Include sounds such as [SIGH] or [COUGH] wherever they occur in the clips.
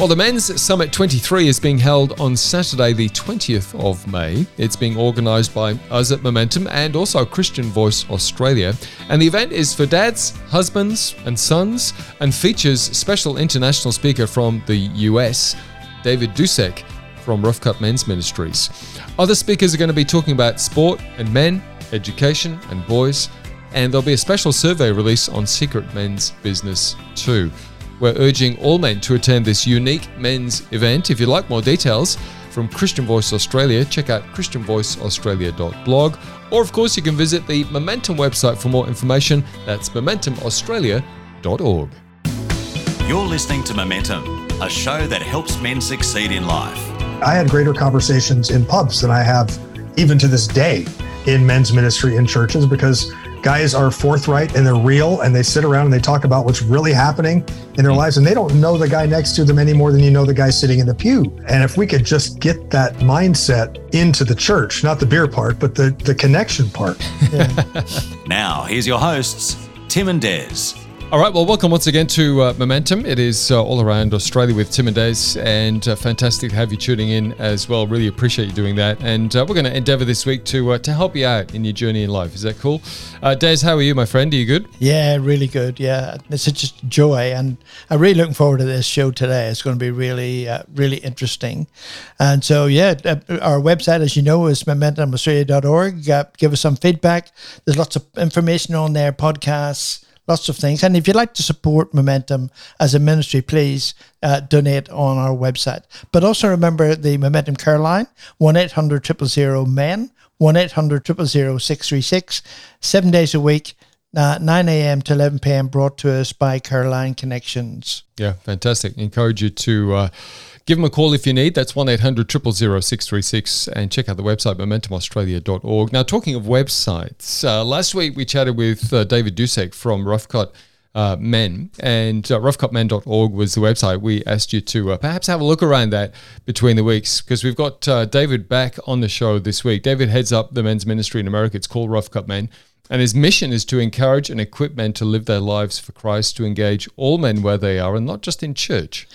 Well, the Men's Summit 23 is being held on Saturday, the 20th of May. It's being organised by us at Momentum and also Christian Voice Australia. And the event is for dads, husbands, and sons and features special international speaker from the US, David Dusek from Rough Cut Men's Ministries. Other speakers are going to be talking about sport and men, education and boys, and there'll be a special survey release on secret men's business too. We're urging all men to attend this unique men's event. If you'd like more details from Christian Voice Australia, check out christianvoiceaustralia.blog. Or, of course, you can visit the Momentum website for more information. That's momentumaustralia.org. You're listening to Momentum, a show that helps men succeed in life. I had greater conversations in pubs than I have even to this day in men's ministry in churches because guys are forthright and they're real and they sit around and they talk about what's really happening in their lives and they don't know the guy next to them any more than you know the guy sitting in the pew. And if we could just get that mindset into the church, not the beer part, but the, the connection part. Yeah. [LAUGHS] now, here's your hosts, Tim and Des. All right, well, welcome once again to uh, Momentum. It is uh, all around Australia with Tim and Des, and uh, fantastic to have you tuning in as well. Really appreciate you doing that. And uh, we're going to endeavour this week to uh, to help you out in your journey in life. Is that cool? Uh, Des, how are you, my friend? Are you good? Yeah, really good. Yeah, it's such a joy, and I'm really looking forward to this show today. It's going to be really, really interesting. And so, yeah, our website, as you know, is momentumaustralia.org. give us some feedback. There's lots of information on there, podcasts lots of things. And if you'd like to support Momentum as a ministry, please uh, donate on our website. But also remember the Momentum Care Line, 1 800 000 MEN, 1 800 000 636, seven days a week. Uh, 9 a.m. to 11 p.m. brought to us by Caroline Connections. Yeah, fantastic. Encourage you to uh, Give them a call if you need. That's 1 800 636 and check out the website momentumaustralia.org. Now, talking of websites, uh, last week we chatted with uh, David Dusek from Rough Cut uh, Men, and uh, roughcutmen.org was the website. We asked you to uh, perhaps have a look around that between the weeks because we've got uh, David back on the show this week. David heads up the men's ministry in America. It's called Rough Cut Men. And his mission is to encourage and equip men to live their lives for Christ, to engage all men where they are and not just in church.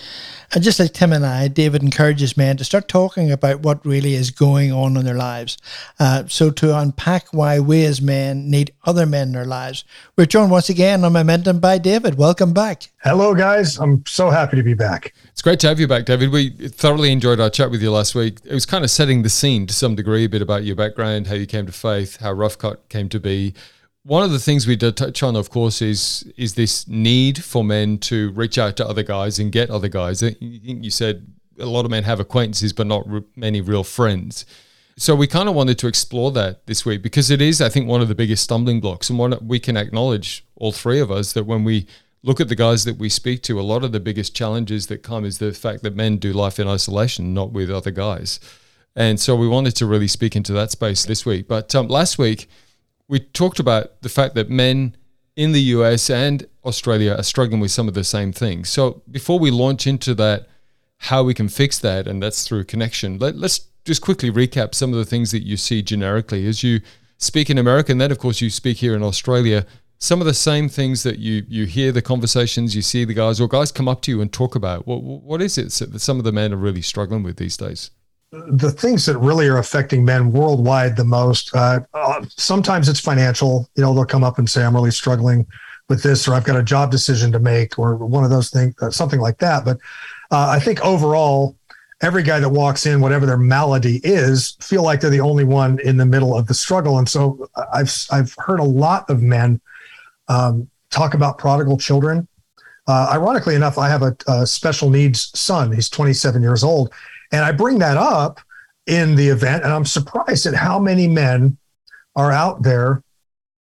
And just like Tim and I, David encourages men to start talking about what really is going on in their lives. Uh, so to unpack why we as men need other men in our lives. We're joined once again on Momentum by David. Welcome back. Hello, guys. I'm so happy to be back. It's great to have you back, David. We thoroughly enjoyed our chat with you last week. It was kind of setting the scene to some degree, a bit about your background, how you came to faith, how Rough Cut came to be one of the things we did touch on, of course, is is this need for men to reach out to other guys and get other guys. I think you said a lot of men have acquaintances, but not re- many real friends. So we kind of wanted to explore that this week because it is, I think, one of the biggest stumbling blocks, and one we can acknowledge all three of us that when we look at the guys that we speak to, a lot of the biggest challenges that come is the fact that men do life in isolation, not with other guys. And so we wanted to really speak into that space this week. But um, last week we talked about the fact that men in the US and Australia are struggling with some of the same things. So before we launch into that, how we can fix that, and that's through connection, let, us just quickly recap some of the things that you see generically as you speak in America, and then of course you speak here in Australia. Some of the same things that you you hear the conversations, you see the guys, or guys come up to you and talk about. What what is it that some of the men are really struggling with these days? The things that really are affecting men worldwide the most uh, uh, sometimes it's financial. You know they'll come up and say i'm really struggling with this or i've got a job decision to make or one of those things uh, something like that. But uh, i think overall every guy that walks in whatever their malady is feel like they're the only one in the middle of the struggle. And so uh, i've i've heard a lot of men um, talk about prodigal children. Uh, ironically enough i have a, a special needs son. He's 27 years old and I bring that up in the event, and I'm surprised at how many men are out there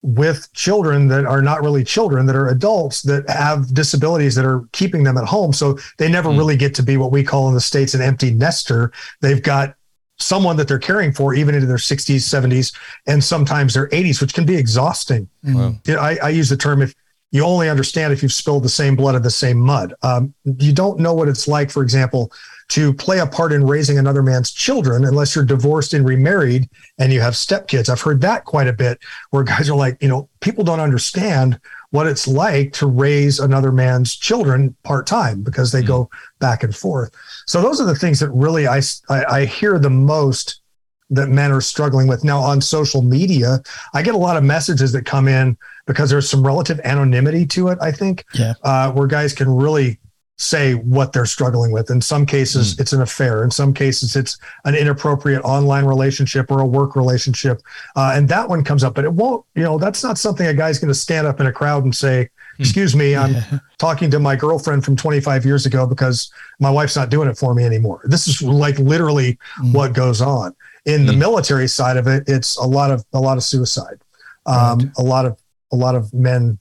with children that are not really children, that are adults that have disabilities that are keeping them at home. So they never mm. really get to be what we call in the States an empty nester. They've got someone that they're caring for even into their 60s 70s and sometimes their 80s which can be exhausting wow. I, I, use the term if you only understand if you've spilled the same blood of the same mud um, you don't know what it's like for example to play a part in raising another man's children unless you're divorced and remarried and you have stepkids. I've heard that quite a bit where guys are like, you know, people don't understand what it's like to raise another man's children part time because they mm. go back and forth. So those are the things that really I, I, I hear the most that men are struggling with now on social media. I get a lot of messages that come in because there's some relative anonymity to it. I think, yeah. uh, where guys can really say what they're struggling with. In some cases, mm. it's an affair. In some cases, it's an inappropriate online relationship or a work relationship, uh, and that one comes up. But it won't. You know, that's not something a guy's going to stand up in a crowd and say, hmm. "Excuse me, I'm yeah. [LAUGHS] talking to my girlfriend from 25 years ago because my wife's not doing it for me anymore." This is like literally mm. what goes on in the hmm. military side of it, it's a lot of a lot of suicide, um, right. a lot of a lot of men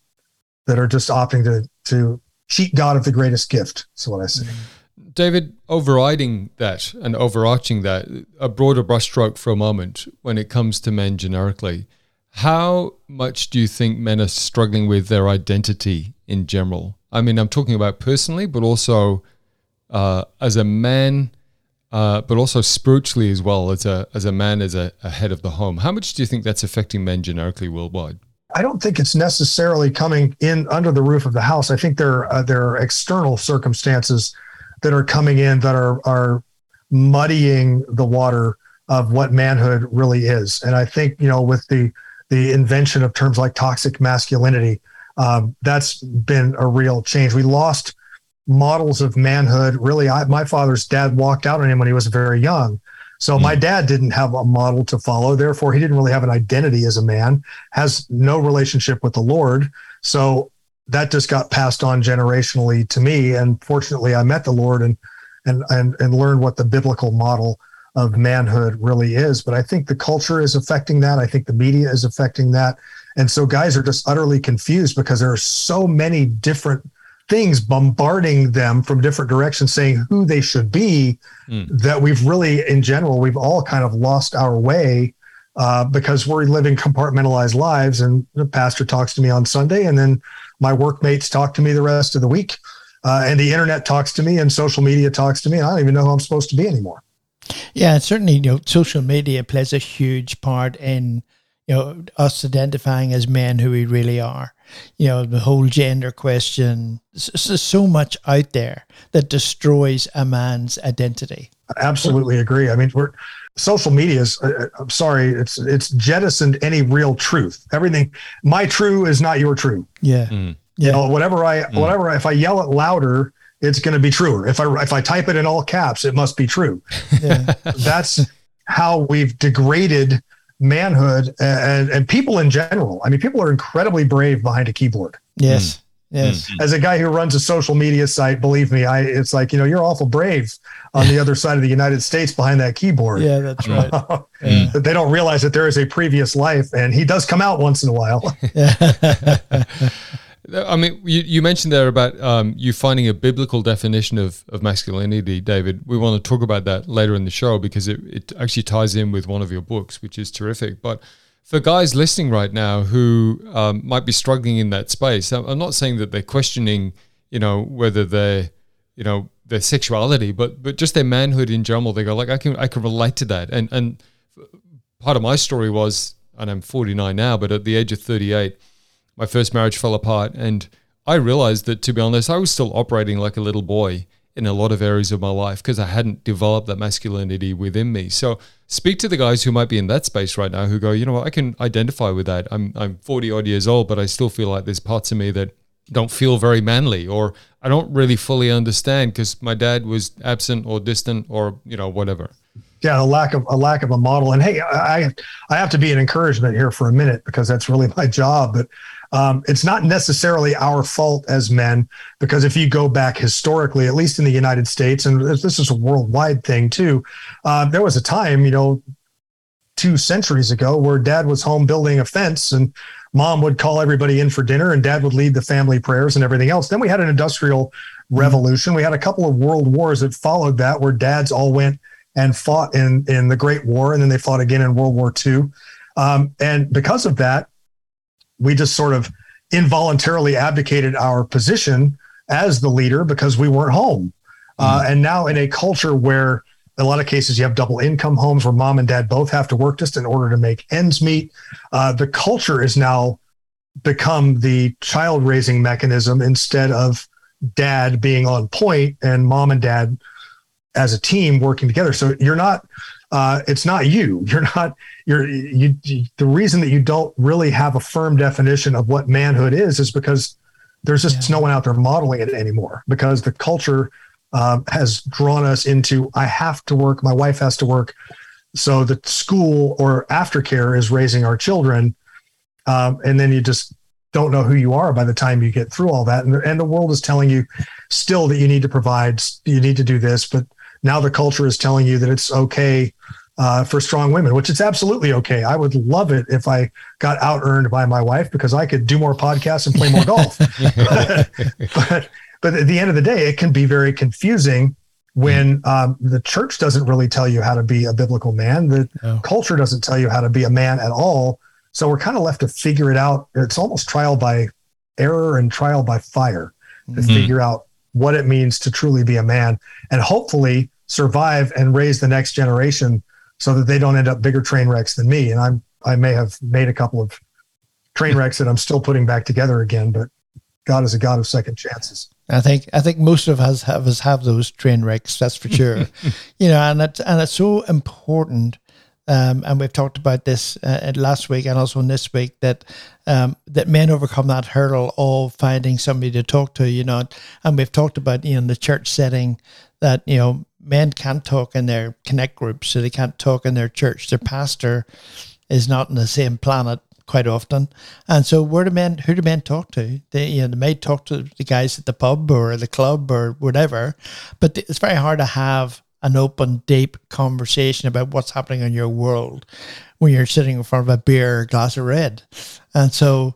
that are just opting to to cheat God of the greatest gift. That's what I say. David, overriding that and overarching that, a broader brushstroke for a moment when it comes to men generically. How much do you think men are struggling with their identity in general? I mean, I'm talking about personally, but also uh, as a man uh, but also spiritually as well as a as a man as a, a head of the home. How much do you think that's affecting men generically worldwide? I don't think it's necessarily coming in under the roof of the house. I think there uh, there are external circumstances that are coming in that are are muddying the water of what manhood really is. And I think you know with the the invention of terms like toxic masculinity, um, that's been a real change. We lost models of manhood. Really, I, my father's dad walked out on him when he was very young. So mm. my dad didn't have a model to follow. Therefore, he didn't really have an identity as a man, has no relationship with the Lord. So that just got passed on generationally to me. And fortunately, I met the Lord and and and and learned what the biblical model of manhood really is. But I think the culture is affecting that. I think the media is affecting that. And so guys are just utterly confused because there are so many different things bombarding them from different directions saying who they should be mm. that we've really in general we've all kind of lost our way uh, because we're living compartmentalized lives. And the pastor talks to me on sunday and then my workmates talk to me the rest of the week. Uh, and the internet talks to me and social media talks to me and i don't even know who i'm supposed to be anymore. Yeah certainly you know social media plays a huge part in you know us identifying as men who we really are you know, the whole gender question. There's so much out there that destroys a man's identity. I absolutely agree. I mean, we're social media is. Uh, uh, I'm sorry, it's it's jettisoned any real truth. Everything, my true is not your true. Yeah, mm. yeah. You know, whatever I mm. whatever if I yell it louder, it's going to be truer. If I if I type it in all caps, it must be true. Yeah. [LAUGHS] That's how we've degraded manhood and, and people in general. I mean, people are incredibly brave behind a keyboard. Yes. Mm. Yes. Mm. As a guy who runs a social media site, believe me, I it's like, you know, you're awful brave on the other side of the United States behind that keyboard. Yeah, that's right. [LAUGHS] yeah. They don't realize that there is a previous life and he does come out once in a while. [LAUGHS] [LAUGHS] I mean, you, you mentioned there about um, you finding a biblical definition of, of masculinity, David. We want to talk about that later in the show because it, it actually ties in with one of your books, which is terrific. But for guys listening right now who um, might be struggling in that space, I'm not saying that they're questioning, you know, whether they're, you know, their sexuality, but but just their manhood in general. They go like, I can I can relate to that. And and part of my story was, and I'm 49 now, but at the age of 38 my first marriage fell apart. And I realized that, to be honest, I was still operating like a little boy in a lot of areas of my life because I hadn't developed that masculinity within me. So speak to the guys who might be in that space right now who go, you know what, I can identify with that. I'm I'm 40 odd years old, but I still feel like there's parts of me that don't feel very manly or I don't really fully understand because my dad was absent or distant or, you know, whatever yeah, a lack of a lack of a model. And hey, I I have to be an encouragement here for a minute because that's really [LAUGHS] my job. But um, it's not necessarily our fault as men, because if you go back historically, at least in the United States, and this is a worldwide thing too, uh, there was a time, you know, two centuries ago where dad was home building a fence and mom would call everybody in for dinner and dad would lead the family prayers and everything else. Then we had an industrial mm-hmm. revolution. We had a couple of world wars that followed that where dads all went and fought in, in the Great War and then they fought again in World War II. Um, and because of that, we just sort of involuntarily abdicated our position as the leader because we weren't home. Uh, mm-hmm. And now in a culture where in a lot of cases you have double income homes where mom and dad both have to work just in order to make ends meet, uh, the culture is now become the child raising mechanism instead of dad being on point and mom and dad as a team working together. So you're not, uh, it's not you. [LAUGHS] You're not, you're, you, you, the reason that you don't really have a firm definition of what manhood is, is because there's just yeah. no one out there modeling it anymore because the culture uh, has drawn us into, I have to work, my wife has to work. So the school or aftercare is raising our children. Um, and then you just don't know who you are by the time you get through all that. And the, and the world is telling you still that you need to provide, you need to do this, but now the culture is telling you that it's okay uh, for strong women, which it's absolutely okay. I would love it if I got out earned by my wife because I could do more podcasts and play more golf. [LAUGHS] [LAUGHS] but, but, at the end of the day, it can be very confusing when um, the church doesn't really tell you how to be a biblical man. The oh. culture doesn't tell you how to be a man at all. So we're kind of left to figure it out. It's almost trial by error and trial by fire to mm-hmm. figure out what it means to truly be a man and hopefully survive and raise the next generation so that they don't end up bigger train wrecks than me. And I'm I may have made a couple of train wrecks that I'm still putting back together again, but God is a God of second chances. I think I think most of us have us have those train wrecks. That's for sure. [LAUGHS] you know, and it's and it's so important. Um, and we've talked about this uh, last week and also this week that um, that men overcome that hurdle of finding somebody to talk to. You know, and we've talked about you know in the church setting that you know men can't talk in their connect groups, so they can't talk in their church. Their pastor is not on the same planet quite often, and so where do men? Who do men talk to? They you know they may talk to the guys at the pub or the club or whatever, but it's very hard to have an open, deep conversation about what's happening in your world when you're sitting in front of a beer, a glass of red, and so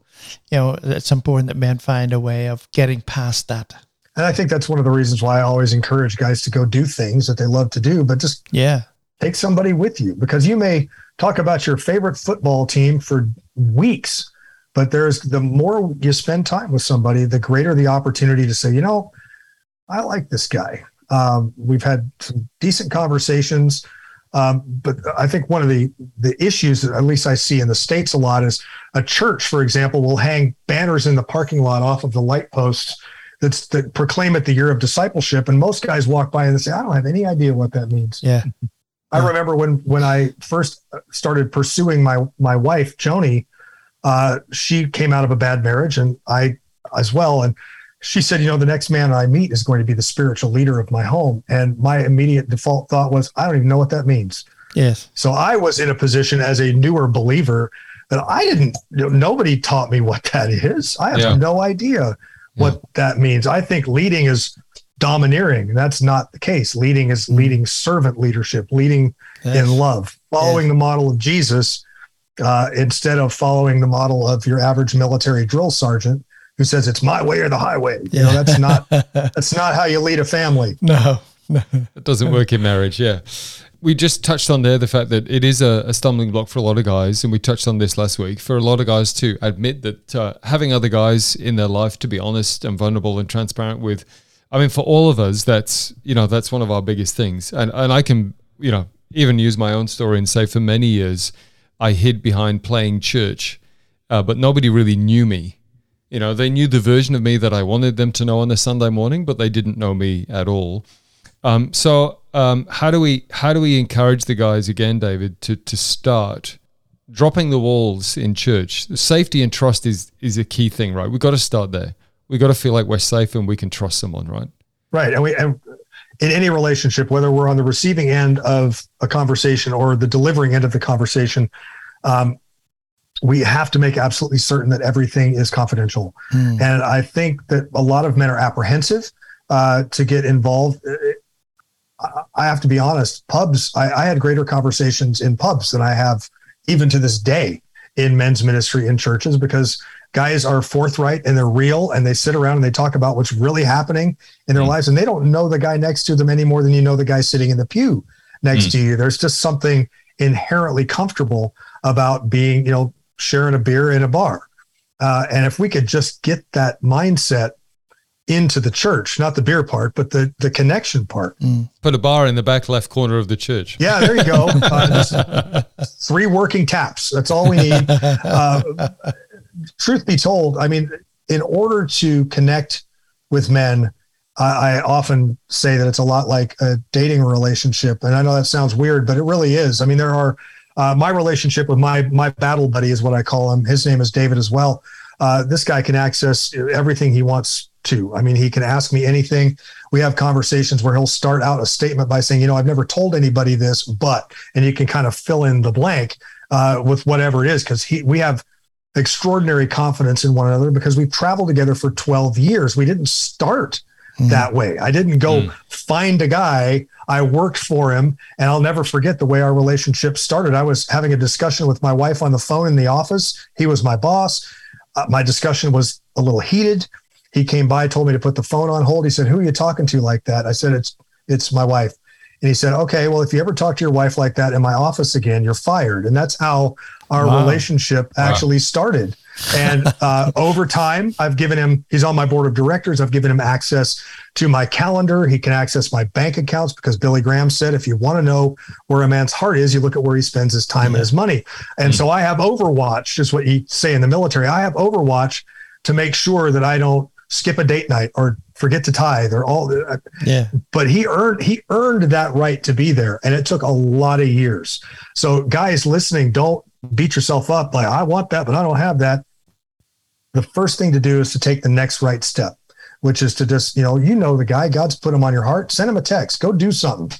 you know it's important that men find a way of getting past that. And I think that's one of the reasons why I always encourage guys to go do things that they love to do, but just yeah, take somebody with you because you may talk about your favorite football team for weeks, but there's the more you spend time with somebody, the greater the opportunity to say, you know, I like this guy. Um, we've had some decent conversations. Um, but I think one of the the issues that at least I see in the states a lot is a church, for example, will hang banners in the parking lot off of the light posts that's that proclaim it the year of discipleship. And most guys walk by and they say, I don't have any idea what that means. Yeah. I remember when when I first started pursuing my my wife, Joni, uh, she came out of a bad marriage and I as well. And she said, you know, the next man I meet is going to be the spiritual leader of my home. And my immediate default thought was, I don't even know what that means. Yes. So I was in a position as a newer believer that I didn't, you know, nobody taught me what that is. I have yeah. no idea what yeah. that means. I think leading is domineering. And that's not the case. Leading is mm. leading servant leadership, leading yes. in love, following yes. the model of Jesus uh, instead of following the model of your average military drill sergeant who says it's my way or the highway. You know, that's not [LAUGHS] that's not how you lead a family. No, no. It doesn't work in marriage. Yeah we just touched on there the fact that it is a, a, stumbling block for a lot of guys, and we touched on this last week. For a lot of guys to admit that uh, having other guys in their life to be honest and vulnerable and transparent with, I mean, for all of us, that's you know that's one of our biggest things. And and I can you know even use my own story and say for many years I hid behind playing church, uh, but nobody really knew me. You know, they knew the version of me that I wanted them to know on a Sunday morning, but they didn't know me at all. Um, so um, how do we how do we encourage the guys again, David, to to start dropping the walls in church? Safety and trust is is a key thing, right? We've got to start there. We've got to feel like we're safe and we can trust someone, right? Right, and we and in any relationship, whether we're on the receiving end of a conversation or the delivering end of the conversation, um, we have to make absolutely certain that everything is confidential. Mm. And I think that a lot of men are apprehensive uh, to get involved. I have to be honest, pubs, I, I, had greater conversations in pubs than I have even to this day in men's ministry in churches because guys are forthright and they're real and they sit around and they talk about what's really happening in their mm. lives and they don't know the guy next to them any more than you know the guy sitting in the pew next mm. to you. There's just something inherently comfortable about being, you know, sharing a beer in a bar. Uh, and if we could just get that mindset into the church, not the beer part, but the the connection part. Mm. Put a bar in the back left corner of the church. Yeah, there you go. Uh, [LAUGHS] three working taps. That's all we need. Uh, truth be told, I mean, in order to connect with men, I, I often say that it's a lot like a dating relationship. And I know that sounds weird, but it really is. I mean, there are uh, my relationship with my my battle buddy is what I call him. His name is David as well. Uh, this guy can access everything he wants to. I mean, he can ask me anything. We have conversations where he'll start out a statement by saying, you know, I've never told anybody this, but, and you can kind of fill in the blank uh, with whatever it is because he we have extraordinary confidence in one another because we've traveled together for 12 years. We didn't start mm. that way. I didn't go mm. find a guy. I worked for him, and I'll never forget the way our relationship started. I was having a discussion with my wife on the phone in the office. He was my boss. Uh, my discussion was a little heated. He came by, told me to put the phone on hold. He said, "Who are you talking to like that?" I said, "It's it's my wife." And he said, "Okay, well, if you ever talk to your wife like that in my office again, you're fired." And that's how our wow. relationship actually wow. started. And [LAUGHS] uh, over time, I've given him, he's on my board of directors. I've given him access to my calendar. He can access my bank accounts because Billy Graham said, if you want to know where a man's heart is, you look at where he spends his time and his money. And mm-hmm. so I have Overwatch, is what you say in the military. I have Overwatch to make sure that I don't skip a date night or forget to tithe or all uh, yeah but he earned he earned that right to be there and it took a lot of years so guys listening don't beat yourself up like I want that, but I don't have that. The first thing to do is to take the next right step, which is to just, you know, you know the guy, God's put him on your heart, send him a text, go do something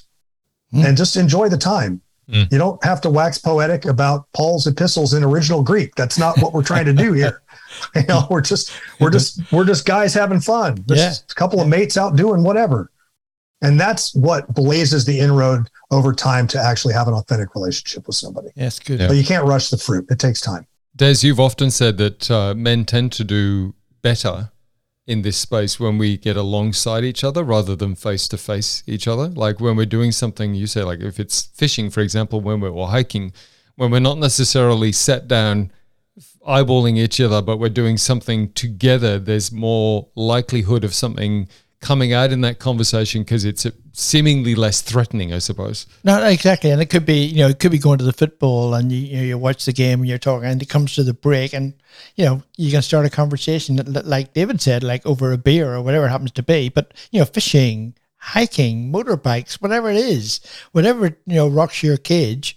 mm. and just enjoy the time. Mm. You don't have to wax poetic about Paul's epistles in original Greek. That's not what we're trying to do here. [LAUGHS] You know, we're just we're just we're just guys having fun. yeah. a couple of mates out doing whatever. And that's what blazes the inroad over time to actually have an authentic relationship with somebody. Yes, good. Yeah. But you can't rush the fruit. It takes time. Des, you've often said that uh, men tend to do better in this space when we get alongside each other rather than face to face each other. Like when we're doing something, you say, like if it's fishing, for example, when we're or hiking, when we're not necessarily sat down eyeballing each other, but we're doing something together, there's more likelihood of something coming out in that conversation because it's seemingly less threatening, I suppose. No, exactly, and it could be you know it could be going to the football and you you, know, you watch the game and you're talking and it comes to the break and you know you can start a conversation like David said like over a beer or whatever it happens to be, but you know fishing, hiking, motorbikes, whatever it is, whatever you know rocks your cage,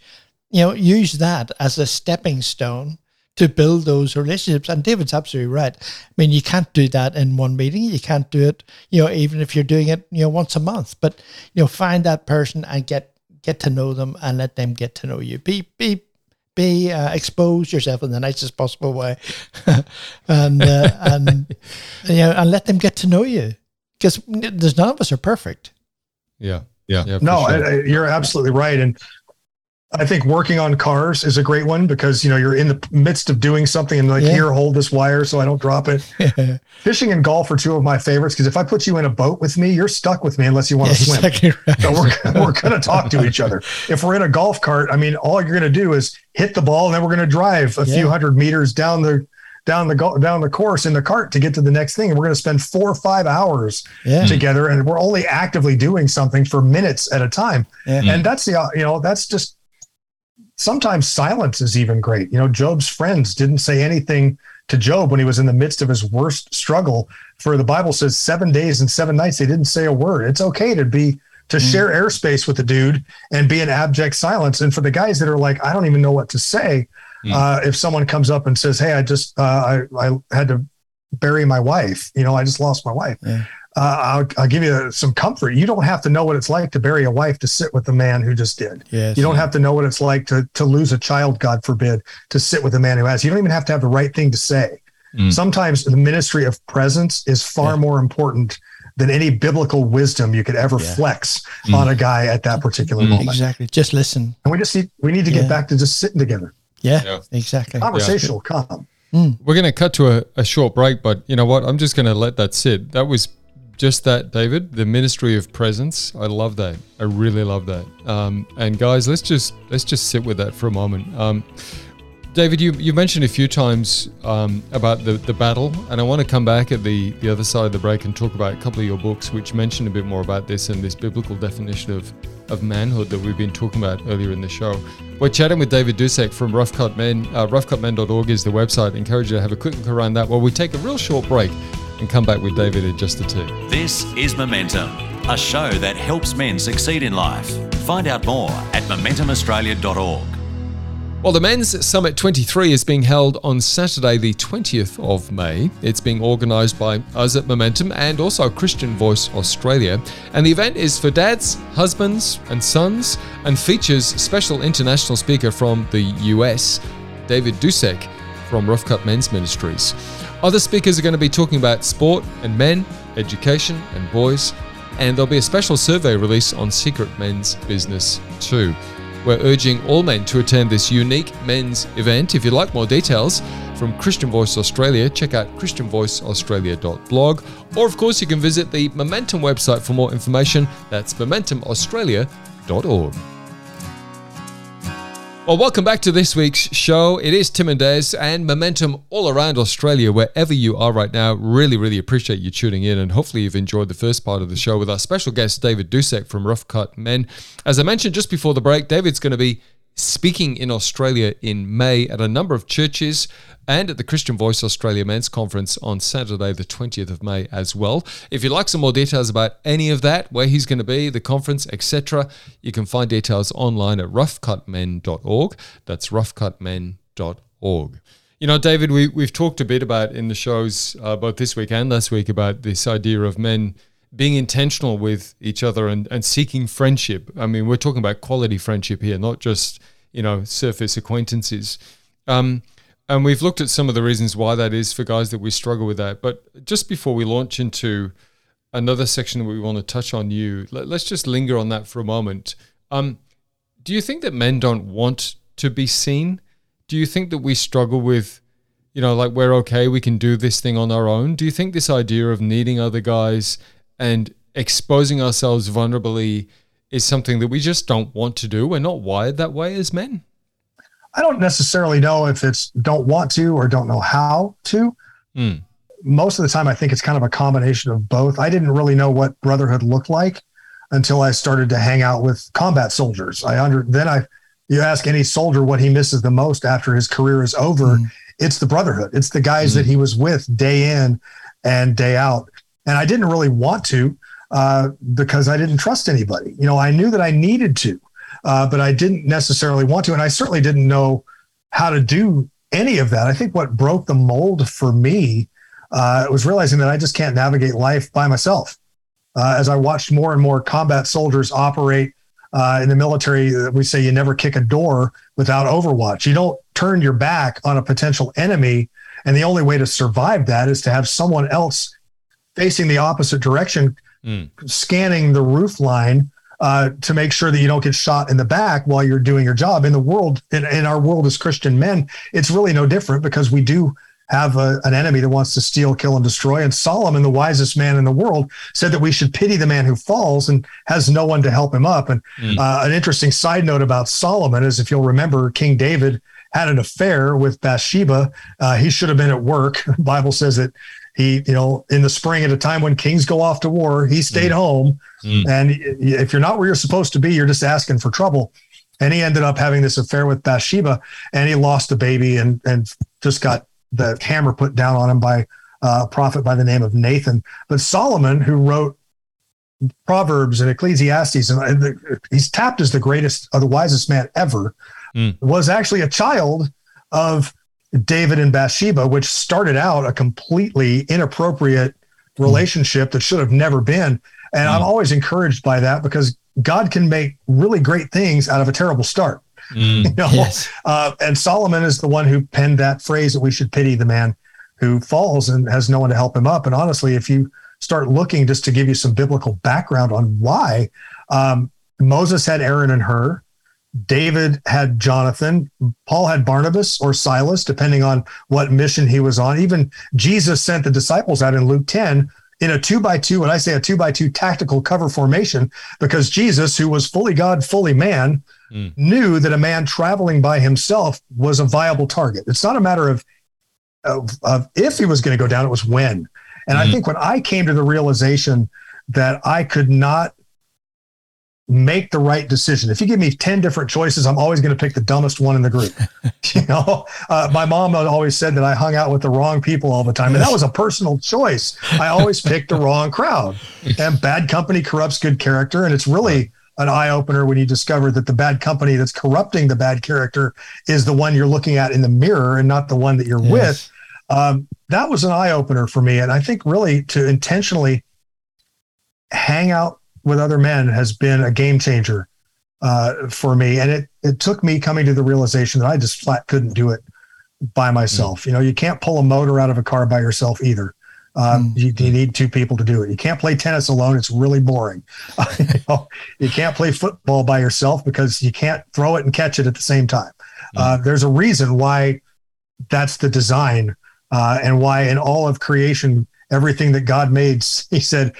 you know use that as a stepping stone to build those relationships. And David's absolutely right. I mean, you can't do that in one meeting. You can't do it, you know, even if you're doing it, you know, once a month. But you know, find that person and get get to know them and let them get to know you. Be be be uh, expose yourself in the nicest possible way, [LAUGHS] and uh, and you know, and let them get to know you because there's none of us are perfect. Yeah. Yeah. yeah no, sure. I, I, you're absolutely right. And I think working on cars is a great one because you know you're in the midst of doing something and like yeah. here hold this wire so I don't drop it. [LAUGHS] Fishing and golf are two of my favorites because if I put you in a boat with me, you're stuck with me unless you want yeah, to swim. Exactly right. So we're [LAUGHS] we're going to talk to each other. [LAUGHS] If we're in a golf cart, I mean, all you're going to do is hit the ball and then we're going to drive a yeah. few hundred meters down the down the go- down the course in the cart to get to the next thing, and we're going to spend four or five hours together, and we're only actively doing something for minutes at a time. And that's the you know that's just sometimes silence is even great. You know, Job's friends didn't say anything to Job when he was in the midst of his worst struggle. For the Bible says seven days and seven nights, they didn't say a word. It's okay to be to mm. share airspace with the dude and be in abject silence. And for the guys that are like, I don't even know what to say, mm. uh, if someone comes up and says, "Hey, I just uh, I I had to bury my wife," you know, I just lost my wife. Yeah uh, I'll, I'll, give you some comfort. You don't have to know what it's like to bury a wife to sit with the man who just did. Yes, you don't yeah. have to know what it's like to to lose a child, God forbid, to sit with a man who has. You don't even have to have the right thing to say. Mm. Sometimes the ministry of presence is far yeah. more important than any biblical wisdom you could ever yeah. flex mm. on a guy at that particular mm. moment. Exactly. Just listen. And we just need we need to get back to just sitting together. Yeah, exactly. Conversational calm. Mm. We're going to cut to a, a short break, but you know what? I'm just going to let that sit. That was just that, David. The ministry of presence. I love that. I really love that. Um, and guys, let's just let's just sit with that for a moment. Um, David, you, you mentioned a few times um, about the, the battle, and I want to come back at the, the other side of the break and talk about a couple of your books, which mention a bit more about this and this biblical definition of of manhood that we've been talking about earlier in the show. We're chatting with David Dusek from Rough Cut Men. Uh, roughcutmen.org is the website. I encourage you to have a quick look around that while we take a real short break and come back with David in just a two. This is Momentum, a show that helps men succeed in life. Find out more at momentumaustralia.org. Well, the Men's Summit 23 is being held on Saturday, the 20th of May. It's being organised by us at Momentum and also Christian Voice Australia. And the event is for dads, husbands, and sons and features special international speaker from the US, David Dusek from Rough Cut Men's Ministries. Other speakers are going to be talking about sport and men, education and boys, and there'll be a special survey release on secret men's business too. We're urging all men to attend this unique men's event. If you'd like more details from Christian Voice Australia, check out christianvoiceaustralia.blog. Or, of course, you can visit the Momentum website for more information. That's momentumaustralia.org. Well, welcome back to this week's show. It is Tim and Des and Momentum all around Australia, wherever you are right now. Really, really appreciate you tuning in, and hopefully you've enjoyed the first part of the show with our special guest, David Dusek from Rough Cut Men. As I mentioned just before the break, David's going to be speaking in Australia in May at a number of churches and at the Christian Voice Australia Men's Conference on Saturday, the 20th of May, as well. If you'd like some more details about any of that, where he's going to be, the conference, etc., you can find details online at roughcutmen.org. That's roughcutmen.org. You know, David, we, we've talked a bit about in the shows uh, both this week and last week about this idea of men being intentional with each other and, and seeking friendship. I mean, we're talking about quality friendship here, not just, you know, surface acquaintances. Um, and we've looked at some of the reasons why that is for guys that we struggle with that. But just before we launch into another section that we want to touch on you, let, us just linger on that for a moment. Um, do you think that men don't want to be seen? Do you think that we struggle with, you know, like we're okay, we can do this thing on our own? Do you think this idea of needing other guys and exposing ourselves vulnerably is something that we just don't want to do? We're not wired that way as men. I don't necessarily know if it's don't want to or don't know how to. Mm. Most of the time, I think it's kind of a combination of both. I didn't really know what brotherhood looked like until I started to hang out with combat soldiers. I under then I you ask any soldier what he misses the most after his career is over, mm. it's the brotherhood. It's the guys mm. that he was with day in and day out. And I didn't really want to uh, because I didn't trust anybody. You know, I knew that I needed to uh, but I didn't necessarily want to. And I certainly didn't know how to do any of that. I think what broke the mold for me uh, was realizing that I just can't navigate life by myself. Uh, as I watched more and more combat soldiers operate uh, in the military, we say you never kick a door without overwatch. You don't turn your back on a potential enemy. And the only way to survive that is to have someone else facing the opposite direction, mm. scanning the roof line uh, to make sure that you don't get shot in the back while you're doing your job. In the world, in, in our world as Christian men, it's really no different because we do have a, an enemy that wants to steal, kill, and destroy. And Solomon, the wisest man in the world, said that we should pity the man who falls and has no one to help him up. And mm. uh, an interesting side note about Solomon is if you'll remember, King David had an affair with Bathsheba. Uh, he should have been at work. The [LAUGHS] Bible says that he, you know, in the spring at a time when kings go off to war, he stayed mm. home. Mm. And if you're not where you're supposed to be, you're just asking for trouble. And he ended up having this affair with Bathsheba, and he lost a baby and and just got the hammer put down on him by uh, a prophet by the name of Nathan. But Solomon, who wrote Proverbs and Ecclesiastes, and the, he's tapped as the greatest, or the wisest man ever, mm. was actually a child of David and Bathsheba, which started out a completely inappropriate hmm. relationship that should have never been. And mm. I'm always encouraged by that because God can make really great things out of a terrible start. Mm. [LAUGHS] You know? yes. uh, and Solomon is the one who penned that phrase that we should pity the man who falls and has no one to help him up. And honestly, if you start looking just to give you some biblical background on why, um, Moses had Aaron and Hur. David had Jonathan, Paul had Barnabas or Silas, depending on what mission he was on. Even Jesus sent the disciples out in Luke 10 in a two by two, when I say a two by two tactical cover formation, because Jesus, who was fully God, fully man, mm. knew that a man traveling by himself was a viable target. It's not a matter of, of, of if he was going to go down, it was when. And mm. I think when I came to the realization that I could not make the right decision. If you give me 10 different choices, I'm always going to pick the dumbest one in the group. [LAUGHS] you know, uh, my mom always said that I hung out with the wrong people all the time. And that was a personal choice. I always picked the wrong crowd and bad company corrupts good character. And it's really an eye opener when you discover that the bad company that's corrupting the bad character is the one you're looking at in the mirror and not the one that you're yes. with. Um, that was an eye opener for me. And I think really to intentionally hang out with other men has been a game changer uh, for me. And it, it took me coming to the realization that I just flat couldn't do it by myself. Mm-hmm. You know, you can't pull a motor out of a car by yourself either. Um, mm-hmm. you, you, need two people to do it. You can't play tennis alone. It's really boring. [LAUGHS] you, know, you, can't play football by yourself because you can't throw it and catch it at the same time. Mm-hmm. Uh, there's a reason why that's the design uh, and why in all of creation, everything that God made, [LAUGHS] he said,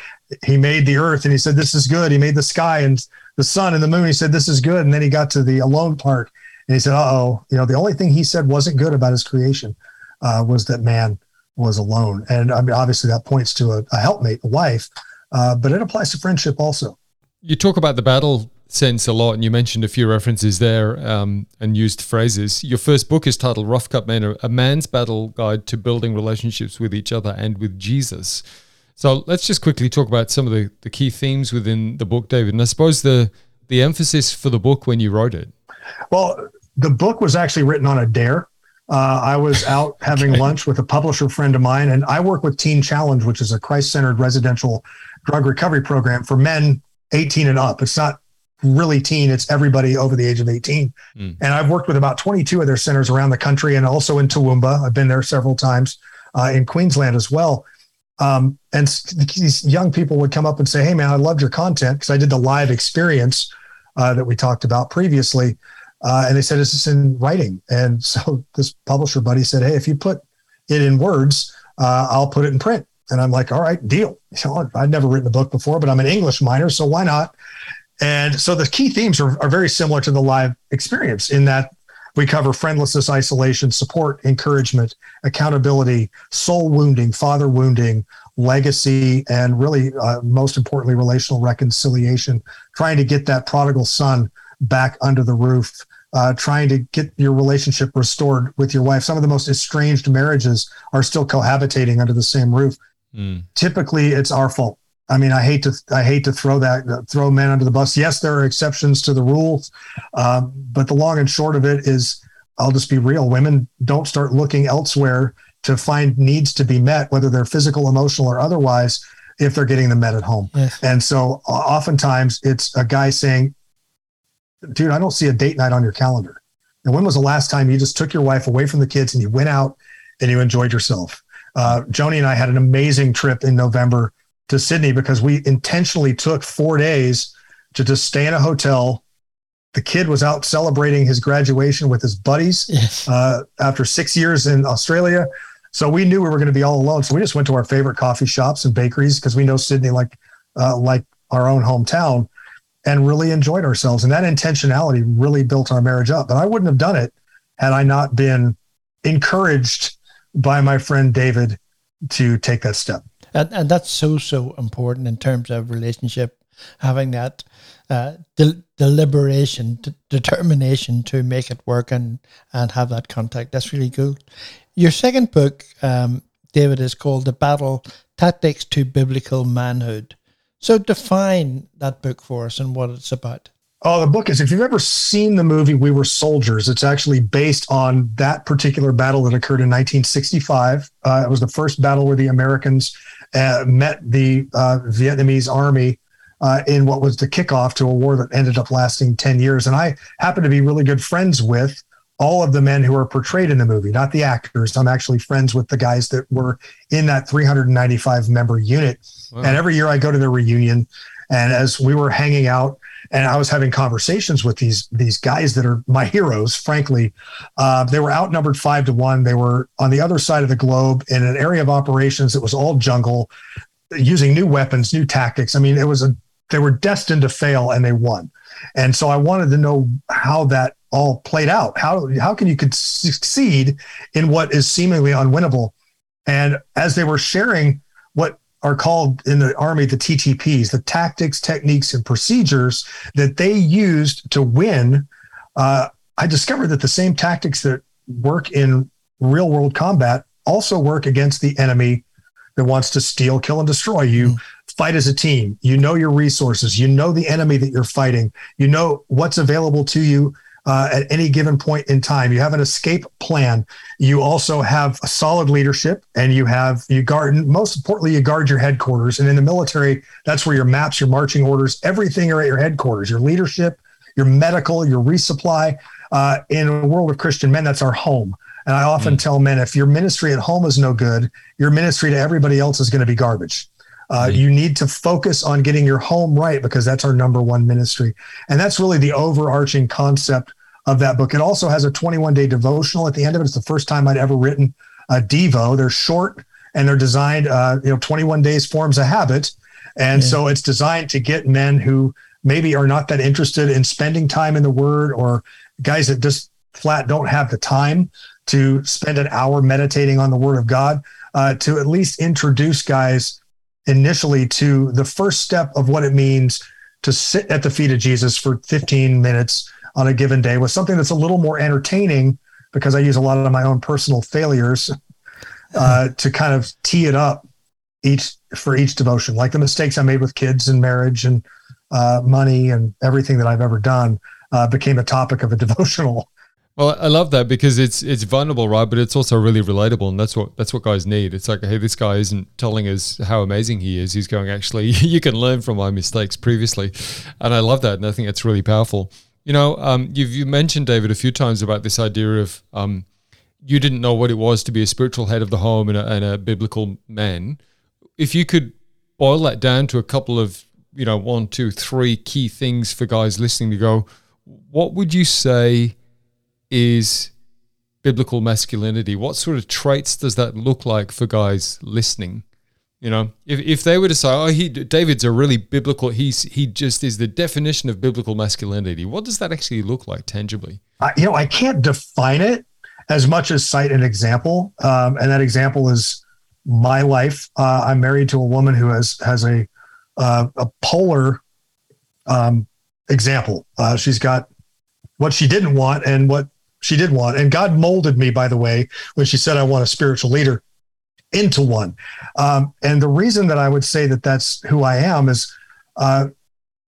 he made the earth and he said, This is good. He made the sky and the sun and the moon. He said, This is good. And then he got to the alone part and he said, Uh oh, you know, the only thing he said wasn't good about his creation uh, was that man was alone. And I mean, obviously that points to a, a helpmate, a wife, uh, but it applies to friendship also. You talk about the battle sense a lot, and you mentioned a few references there um, and used phrases. Your first book is titled Rough Cut Man, A Man's Battle Guide to Building Relationships with Each Other and with Jesus. So let's just quickly talk about some of the, the key themes within the book, David. And I suppose the the emphasis for the book when you wrote it. Well, the book was actually written on a dare. Uh, I was [LAUGHS] out having okay. lunch with a publisher friend of mine, and I work with Teen Challenge, which is a Christ centered residential drug recovery program for men 18 and up. It's not really teen, it's everybody over the age of 18. Mm. And I've worked with about 22 of their centers around the country and also in Toowoomba. I've been there several times uh, in Queensland as well. Um, and these young people would come up and say, Hey, man, I loved your content because I did the live experience uh, that we talked about previously. Uh, and they said, Is this in writing? And [LAUGHS] so this publisher buddy said, Hey, if you put it in words, uh, I'll put it in print. And I'm like, All right, deal. [LAUGHS] You know, I'd never written a book before, but I'm an English minor, so why not? And so the key themes are, are very similar to the live experience in that we cover friendlessness, isolation, support, encouragement, accountability, soul wounding, father wounding, legacy, and really, uh, most importantly, relational reconciliation, trying to get that prodigal son back under the roof, uh, trying to get your relationship restored with your wife. Some of the most estranged marriages are still cohabitating under the same roof. Mm. Typically, it's our fault. I mean, I hate to I hate to throw that throw men under the bus. Yes, there are exceptions to the rules, um, but the long and short of it is, I'll just be real. Women don't start looking elsewhere to find needs to be met, whether they're physical, emotional, or otherwise, if they're getting them met at home. Yes. And so, oftentimes, it's a guy saying, "Dude, I don't see a date night on your calendar." And when was the last time you just took your wife away from the kids and you went out and you enjoyed yourself? Uh, Joni and I had an amazing trip in November to Sydney because we intentionally took four days to just stay in a hotel. The kid was out celebrating his graduation with his buddies yes. uh, after six years in Australia. So we knew we were going to be all alone. So we just went to our favorite coffee shops and bakeries because we know Sydney like uh, like our own hometown, and really enjoyed ourselves. And that intentionality really built our marriage up. But I wouldn't have done it had I not been encouraged by my friend David to take that step and, and that's so so important in terms of relationship having that uh, del- deliberation determination to make it work and and have that contact. That's really cool your second book um, david is called the battle tactics to biblical manhood. So define that book for us and what it's about. Oh, the book is if you've ever seen the movie We Were Soldiers, it's actually based on that particular battle that occurred in 1965. Uh, it was the first battle where the Americans uh, met the uh, Vietnamese army uh, in what was the kickoff to a war that ended up lasting 10 years. And I happen to be really good friends with all of the men who are portrayed in the movie, not the actors. I'm actually friends with the guys that were in that 395 member unit. Wow. And every year I go to their reunion. And as we were hanging out, and I was having conversations with these these guys that are my heroes. Frankly, uh, they were outnumbered five to one. They were on the other side of the globe in an area of operations that was all jungle, using new weapons, new tactics. I mean, it was a they were destined to fail, and they won. And so I wanted to know how that all played out. How how can you succeed in what is seemingly unwinnable? And as they were sharing what are called in the army the TTPs, the tactics, techniques, and procedures that they used to win. Uh, I discovered that the same tactics that work in real world combat also work against the enemy that wants to steal, kill, and destroy you. Mm. Fight as a team. You know your resources. You know the enemy that you're fighting. You know what's available to you uh, at any given point in time. You have an escape plan. You also have a solid leadership, and you have you guard. Most importantly, you guard your headquarters. And in the military, that's where your maps, your marching orders, everything are at your headquarters. Your leadership, your medical, your resupply. Uh, in a world of Christian men, that's our home. And I often mm. tell men if your ministry at home is no good, your ministry to everybody else is going to be garbage. Uh, mm. You need to focus on getting your home right because that's our number one ministry. And that's really the overarching concept of that book. It also has a 21 day devotional at the end of it. It's the first time I'd ever written a Devo. They're short and they're designed, uh, you know, 21 days forms a habit. And yeah. so it's designed to get men who maybe are not that interested in spending time in the word or guys that just flat don't have the time to spend an hour meditating on the word of God, uh, to at least introduce guys initially to the first step of what it means to sit at the feet of Jesus for 15 minutes on a given day with something that's a little more entertaining because I use a lot of my own personal failures uh, to kind of tee it up each for each devotion, like the mistakes I made with kids and marriage and uh, money and everything that I've ever done uh, became a topic of a [LAUGHS] devotional. Well, I love that because it's it's vulnerable, right? But it's also really relatable, and that's what that's what guys need. It's like, hey, this guy isn't telling us how amazing he is. He's going, actually, [LAUGHS] you can learn from my mistakes previously, and I love that, and I think it's really powerful. You know, um, you've you mentioned David a few times about this idea of um, you didn't know what it was to be a spiritual head of the home and a, and a biblical man. If you could boil that down to a couple of you know one, two, three key things for guys listening to go, what would you say is biblical masculinity? What sort of traits does that look like for guys listening? You know, if, if they were to say, "Oh, he David's a really biblical," he's he just is the definition of biblical masculinity. What does that actually look like tangibly? Uh, you know, I can't define it as much as cite an example, um, and that example is my life. Uh, I'm married to a woman who has has a uh, a polar um, example. Uh, she's got what she didn't want and what she did want, and God molded me. By the way, when she said, "I want a spiritual leader." into one. Um, and the reason that I would say that that's who I am is uh,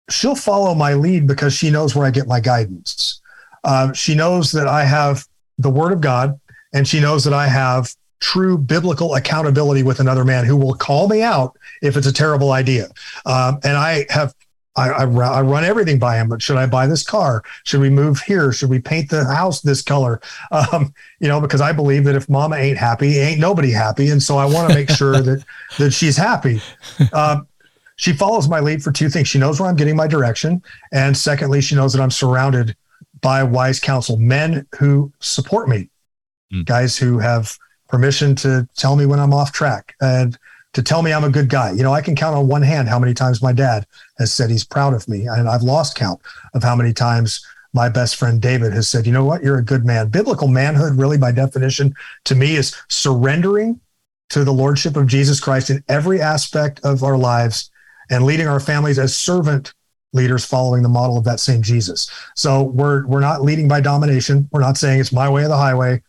she'll follow my lead because she knows where I get my guidance. Uh, she knows that I have the Word of God, and she knows that I have true biblical accountability with another man who will call me out if it's a terrible idea. Um, and I have I, I, I, run everything by him. But should I buy this car? Should we move here? Should we paint the house this color? [LAUGHS] Um, you know, because I believe that if Mama ain't happy, ain't nobody happy, and so I want to make sure that [LAUGHS] that she's happy. Um, she follows my lead for two things. She knows where I'm getting my direction, and secondly, she knows that I'm surrounded by wise counsel, men who support me, mm. guys who have permission to tell me when I'm off track and to tell me I'm a good guy. You know, I can count on one hand how many times my dad has said he's proud of me. And I've lost count of how many times my best friend David has said, you know what, you're a good man. Biblical manhood, really, by definition, to me, is surrendering to the lordship of Jesus Christ in every aspect of our lives and leading our families as servant leaders following the model of that same Jesus. So we're we're not leading by domination. We're not saying it's my way or the highway.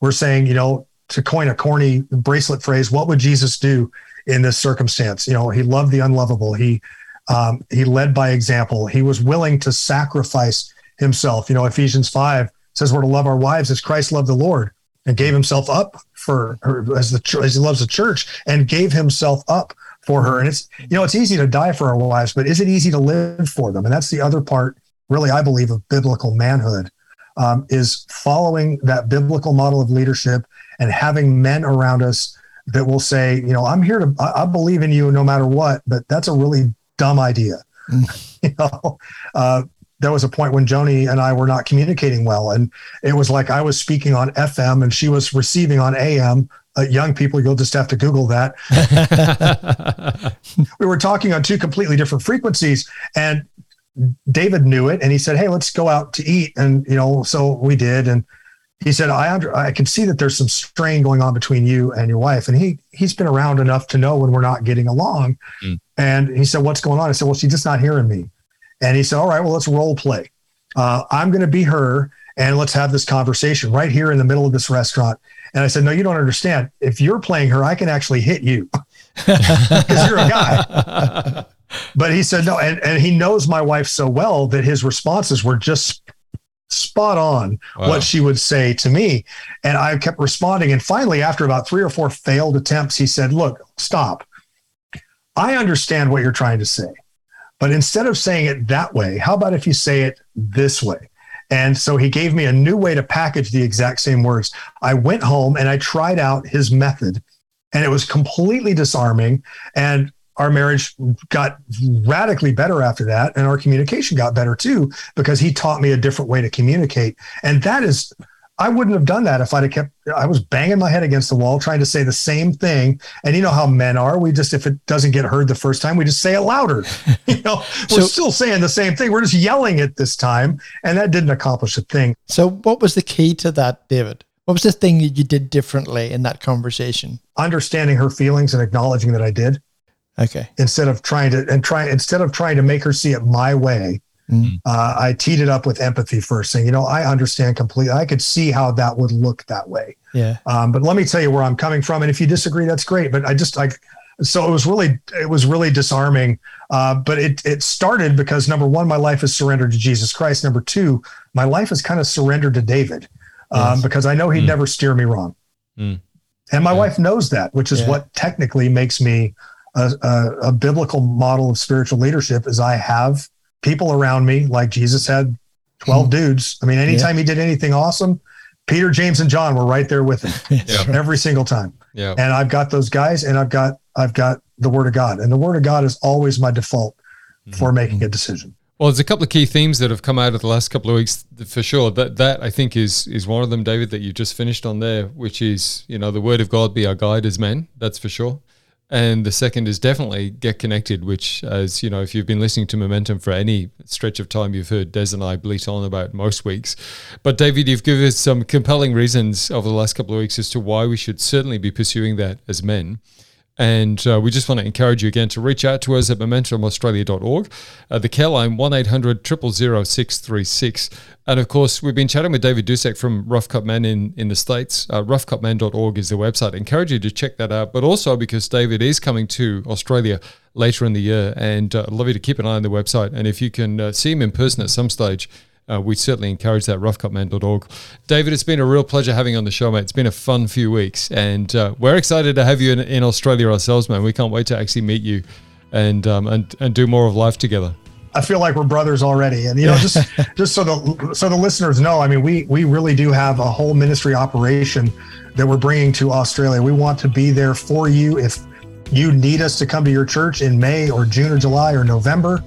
We're saying, you know, to coin a corny bracelet phrase, what would Jesus do in this circumstance. You know, he loved the unlovable. He um, he led by example. He was willing to sacrifice himself. You know, Ephesians five says we're to love our wives as Christ loved the Lord and gave himself up for her as the as he loves the church and gave himself up for her. And it's you know it's easy to die for our wives, but is it easy to live for them? And that's the other part, really, I believe, of biblical manhood. Um, is following that biblical model of leadership and having men around us that will say, you know, I'm here to, I, I believe in you no matter what, but that's a really dumb idea. Mm. [LAUGHS] you know, uh, there was a point when Joni and I were not communicating well, and it was like I was speaking on FM and she was receiving on AM. Uh, young people, you'll just have to Google that. [LAUGHS] we were talking on two completely different frequencies, and David knew it, and he said, "Hey, let's go out to eat." And you know, so we did, and he said, I under, I can see that there's some strain going on between you and your wife. And he he's been around enough to know when we're not getting along. Mm. And he said, What's going on? I said, Well, she's just not hearing me. And he said, All right, well, let's role play. Uh, I'm going to be her and let's have this conversation right here in the middle of this restaurant. And I said, No, you don't understand. If you're playing her, I can actually hit you [LAUGHS] because you're a guy. [LAUGHS] but he said, No. And, and he knows my wife so well that his responses were just spot on wow. what she would say to me. And I kept responding. And finally, after about three or four failed attempts, he said, Look, stop. I understand what you're trying to say. But instead of saying it that way, how about if you say it this way? And so he gave me a new way to package the exact same words. I went home and I tried out his method, and it was completely disarming. And our marriage got radically better after that and our communication got better too because he taught me a different way to communicate. And that is i wouldn't have done that if i'd have kept i was banging my head against the wall trying to say the same thing. And you know how men are. We just if it doesn't get heard the first time we just say it louder. [LAUGHS] You know we're still saying the same thing. We're just yelling it this time. And that didn't accomplish a thing. So what was the key to that david? What was the thing that you did differently in that conversation? Understanding her feelings and acknowledging that i did Okay. Instead of trying to and try instead of trying to make her see it my way, mm-hmm. uh, I teed it up with empathy first, saying, you know, I understand completely. I could see how that would look that way. Yeah. Um, but let me tell you where I'm coming from, and if you disagree, that's great. But I just like so it was really it was really disarming. Uh, but it it started because number one, my life is surrendered to Jesus Christ. Number two, my life is kind of surrendered to David um, yes. because I know he'd mm. never steer me wrong. Mm. And my yeah. wife knows that, which is yeah. what technically makes me a, a, a biblical model of spiritual leadership is I have people around me like Jesus had 12 mm. dudes. I mean, anytime yeah. he did anything awesome, Peter, James, and John were right there with him [LAUGHS] yeah. [LAUGHS] every single time. Yeah. And I've got those guys and I've got I've got the word of God. And the word of God is always my default mm-hmm. for making a decision. Well, there's a couple of key themes that have come out of the last couple of weeks for sure. That that I think is is one of them, David, that you just finished on there, which is you know the word of God be our guide as men. That's for sure. And the second is definitely get connected, which, as you know, if you've been listening to Momentum for any stretch of time, you've heard Des and I bleat on about most weeks. But David, you've given us some compelling reasons over the last couple of weeks as to why we should certainly be pursuing that as men. And uh, we just want to encourage you again to reach out to us at momentumaustralia.org. Uh, the care line, 1 800 636. And of course, we've been chatting with David Dusek from Rough Cut Men in, in the States. Uh, roughcutmen.org is the website. I encourage you to check that out. But also because David is coming to Australia later in the year. And uh, I'd love you to keep an eye on the website. And if you can uh, see him in person at some stage, uh, we certainly encourage that, roughcutmen.org. David, it's been a real pleasure having you on the show, mate. It's been a fun few weeks, and uh, we're excited to have you in, in, Australia ourselves, man. We can't wait to actually meet you and, um, and, and do more of life together. I feel like we're brothers already, and you know, just [LAUGHS] just so the so the listeners know, I mean, we we really do have a whole ministry operation that we're bringing to Australia. We want to be there for you if you need us to come to your church in May or June or July or November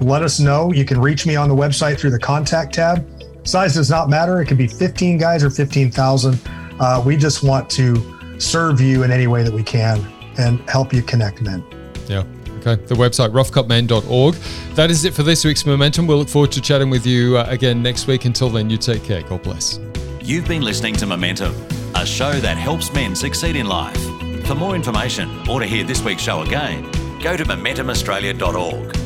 let us know. You can reach me on the website through the contact tab. Size does not matter. It could be 15 guys or 15,000. Uh, we just want to serve you in any way that we can and help you connect men. Yeah. Okay. The website, roughcutmen.org. That is it for this week's Momentum. We'll look forward to chatting with you uh, again next week. Until then, you take care. God bless. You've been listening to Momentum, a show that helps men succeed in life. For more information or to hear this week's show again, go to momentumaustralia.org.